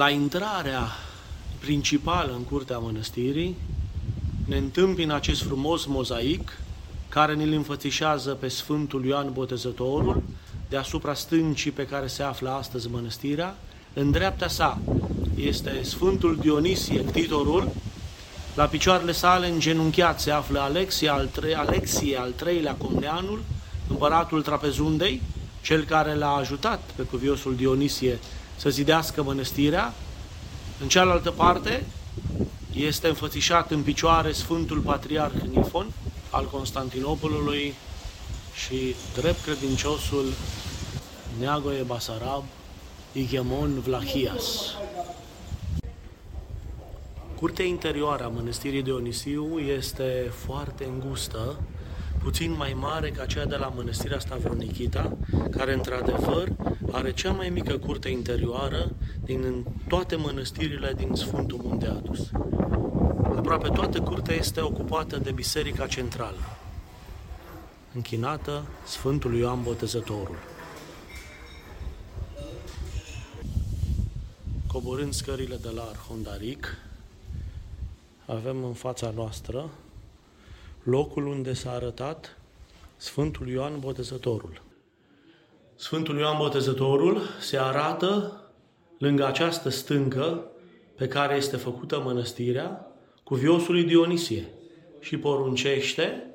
La intrarea principală în curtea mănăstirii, ne întâmpină acest frumos mozaic care ne-l înfățișează pe Sfântul Ioan Botezătorul, deasupra stâncii pe care se află astăzi mănăstirea. În dreapta sa este Sfântul Dionisie, ctitorul, la picioarele sale îngenunchiat se află Alexie al, tre- Alexie, al treilea Comneanul, împăratul Trapezundei, cel care l-a ajutat pe cuviosul Dionisie să zidească mănăstirea. În cealaltă parte este înfățișat în picioare Sfântul Patriarh Nifon al Constantinopolului și drept credinciosul Neagoe Basarab, Igemon Vlahias. Curtea interioară a mănăstirii Dionisiu este foarte îngustă, puțin mai mare ca cea de la mănăstirea Stavronichita, care într-adevăr are cea mai mică curte interioară din toate mănăstirile din Sfântul Munte Atos. Aproape toată curtea este ocupată de Biserica Centrală, închinată Sfântului Ioan Botezătorul. Coborând scările de la Arhondaric, avem în fața noastră locul unde s-a arătat Sfântul Ioan Botezătorul. Sfântul Ioan Botezătorul se arată lângă această stâncă pe care este făcută mănăstirea cu viosului Dionisie și poruncește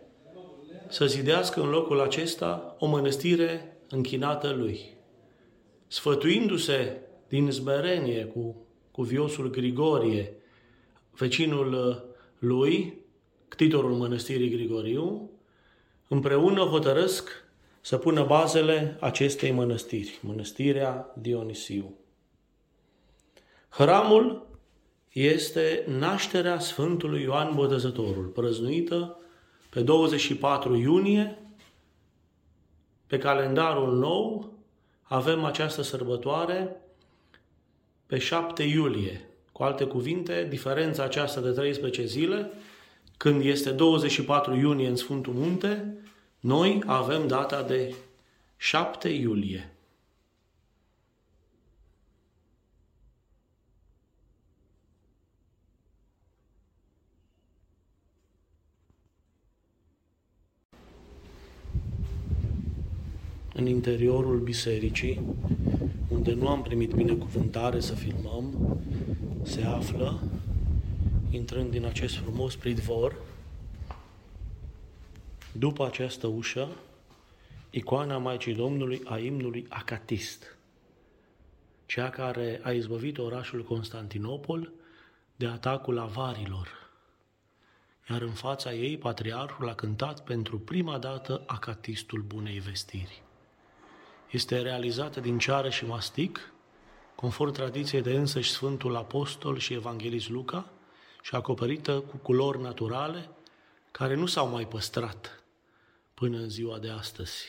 să zidească în locul acesta o mănăstire închinată lui. Sfătuindu-se din zmerenie cu, cu viosul Grigorie, vecinul uh, lui, ctitorul mănăstirii Grigoriu, împreună hotărăsc să pună bazele acestei mănăstiri, mănăstirea Dionisiu. Hramul este nașterea Sfântului Ioan Botezătorul, prăznuită pe 24 iunie, pe calendarul nou, avem această sărbătoare pe 7 iulie. Cu alte cuvinte, diferența aceasta de 13 zile, când este 24 iunie în Sfântul Munte, noi avem data de 7 iulie. în interiorul bisericii, unde nu am primit binecuvântare să filmăm, se află, intrând din acest frumos pridvor, după această ușă, icoana Maicii Domnului a imnului Acatist, cea care a izbăvit orașul Constantinopol de atacul avarilor. Iar în fața ei, patriarhul a cântat pentru prima dată acatistul bunei vestiri este realizată din ceară și mastic, conform tradiției de însăși Sfântul Apostol și Evanghelist Luca, și acoperită cu culori naturale care nu s-au mai păstrat până în ziua de astăzi.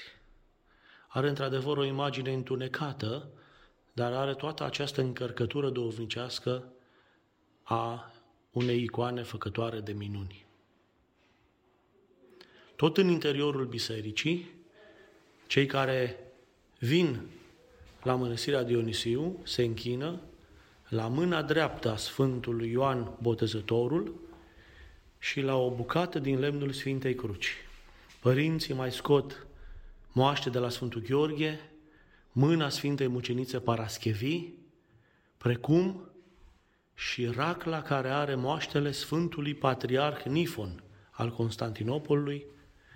Are într-adevăr o imagine întunecată, dar are toată această încărcătură dovnicească a unei icoane făcătoare de minuni. Tot în interiorul bisericii, cei care vin la mănăstirea Dionisiu, se închină la mâna dreaptă a Sfântului Ioan Botezătorul și la o bucată din lemnul Sfintei Cruci. Părinții mai scot moaște de la Sfântul Gheorghe, mâna Sfintei Mucenițe Paraschevi, precum și racla care are moaștele Sfântului Patriarh Nifon al Constantinopolului,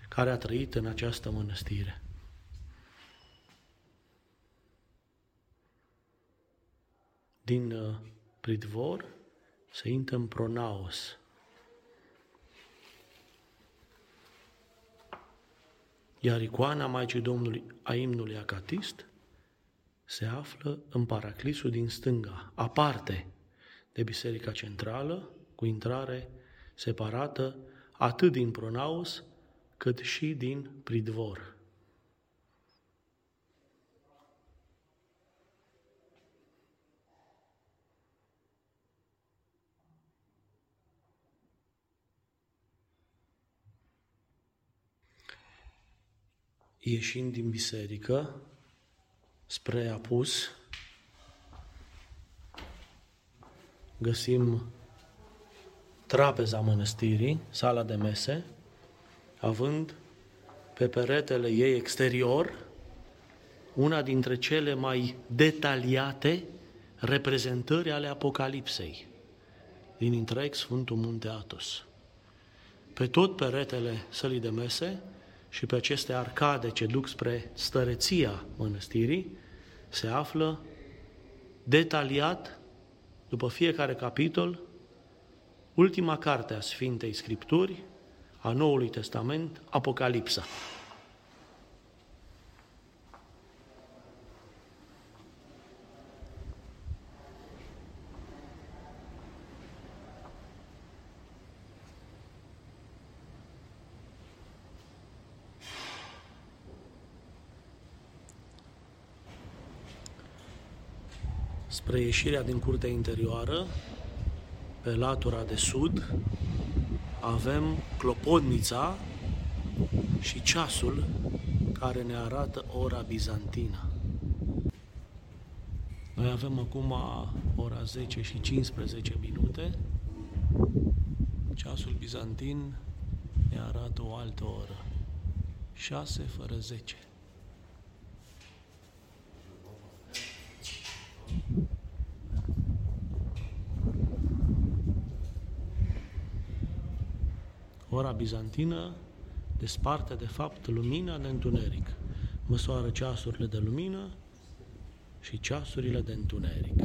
care a trăit în această mănăstire. din uh, pridvor să intră în pronaos. Iar icoana Maicii Domnului a imnului acatist se află în paraclisul din stânga, aparte de Biserica Centrală, cu intrare separată atât din pronaos cât și din pridvor. Ieșind din biserică spre apus, găsim trapeza mănăstirii, sala de mese, având pe peretele ei exterior una dintre cele mai detaliate reprezentări ale Apocalipsei din întreg Sfântul Munte Atos. Pe tot peretele sălii de mese și pe aceste arcade ce duc spre stăreția mănăstirii se află detaliat, după fiecare capitol, ultima carte a Sfintei Scripturi, a Noului Testament, Apocalipsa. Spre ieșirea din curtea interioară, pe latura de sud, avem clopodnița și ceasul care ne arată ora bizantină. Noi avem acum ora 10 și 15 minute. Ceasul bizantin ne arată o altă oră. 6 fără 10. Ora bizantină desparte de fapt lumina de întuneric. Măsoară ceasurile de lumină și ceasurile de întuneric.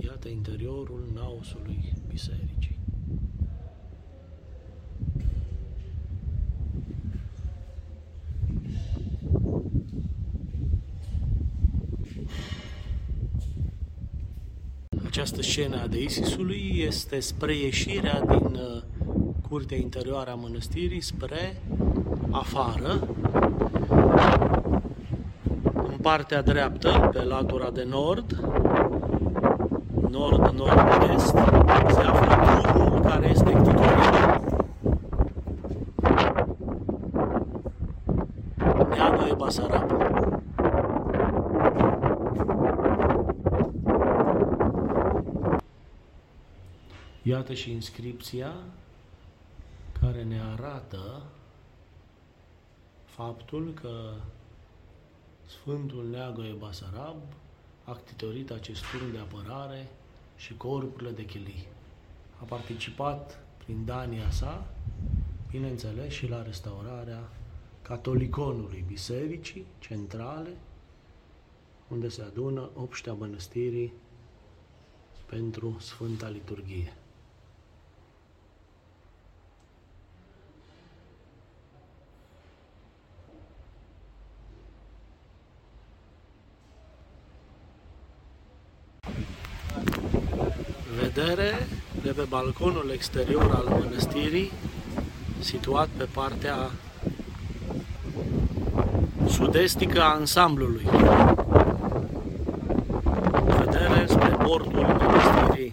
Iată interiorul naosului bisericii. Această scenă a Deisisului este spre ieșirea din uh, curtea interioară a mănăstirii spre afară, în partea dreaptă, pe latura de nord, nord-nord-est, se află turnul care este ctitorit. Neagoe Basarab. Iată și inscripția care ne arată faptul că Sfântul Neagoe Basarab a ctitorit acest turn de apărare și corpurile de chilii. A participat prin dania sa, bineînțeles, și la restaurarea catoliconului bisericii centrale, unde se adună obștea mănăstirii pentru Sfânta Liturghie. Vedere de pe balconul exterior al mănăstirii, situat pe partea sud-estică a ansamblului. Vedere spre portul mănăstirii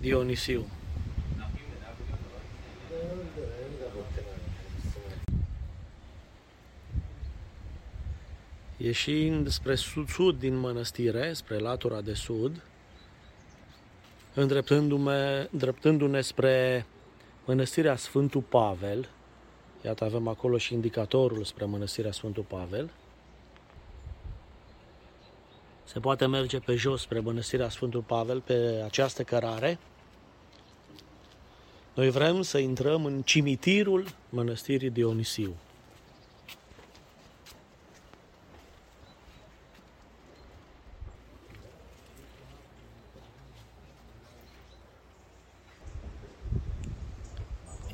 Dionisiu. Ieșind spre sud-sud din mănăstire, spre latura de sud, îndreptându-ne, îndreptându-ne spre mănăstirea Sfântul Pavel. Iată, avem acolo și indicatorul spre mănăstirea Sfântul Pavel. Se poate merge pe jos spre mănăstirea Sfântul Pavel pe această cărare. Noi vrem să intrăm în cimitirul mănăstirii Dionisiu.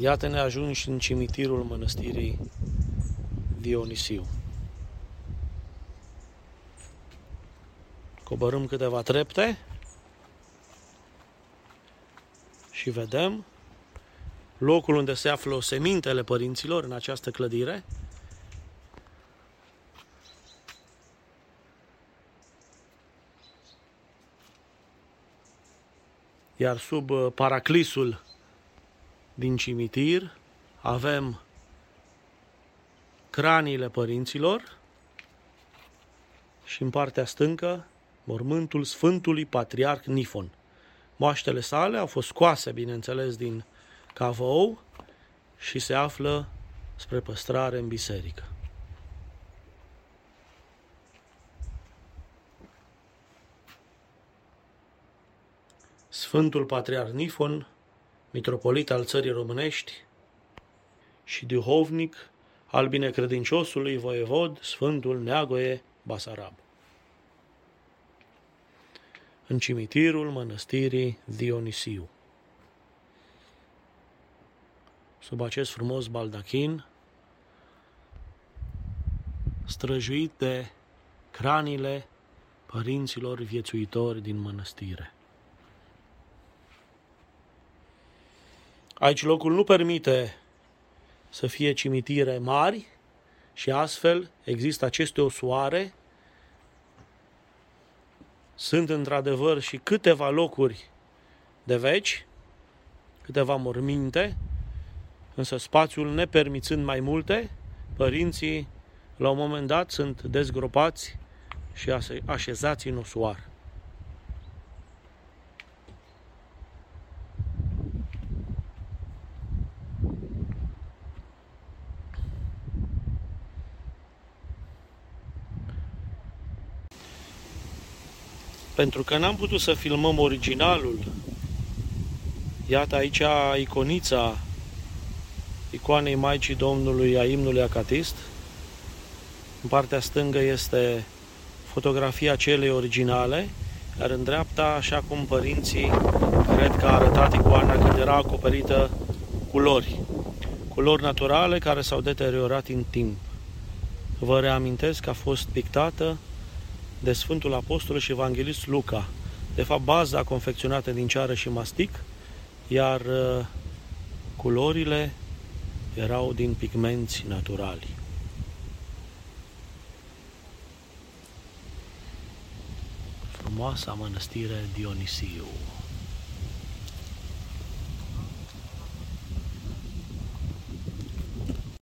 Iată ne ajungi în cimitirul mănăstirii Dionisiu. Coborâm câteva trepte și vedem locul unde se află semintele părinților în această clădire. Iar sub uh, paraclisul din cimitir, avem craniile părinților și în partea stâncă mormântul Sfântului Patriarh Nifon. Moaștele sale au fost scoase, bineînțeles, din cavou și se află spre păstrare în biserică. Sfântul Patriarh Nifon, mitropolit al țării românești și duhovnic al binecredinciosului voievod Sfântul Neagoe Basarab. În cimitirul mănăstirii Dionisiu. Sub acest frumos baldachin, străjuit de cranile părinților viețuitori din mănăstire. Aici locul nu permite să fie cimitire mari și astfel există aceste osoare. Sunt într-adevăr și câteva locuri de veci, câteva morminte, însă spațiul nepermițând mai multe, părinții la un moment dat sunt dezgropați și așezați în osoar. Pentru că n-am putut să filmăm originalul. Iată aici iconița icoanei Maicii Domnului a imnului acatist. În partea stângă este fotografia celei originale, iar în dreapta, așa cum părinții cred că a arătat icoana când era acoperită culori. Culori naturale care s-au deteriorat în timp. Vă reamintesc că a fost pictată de Sfântul Apostol și Evanghelist Luca. De fapt, baza confecționată din ceară și mastic, iar uh, culorile erau din pigmenți naturali. Frumoasa mănăstire Dionisiu.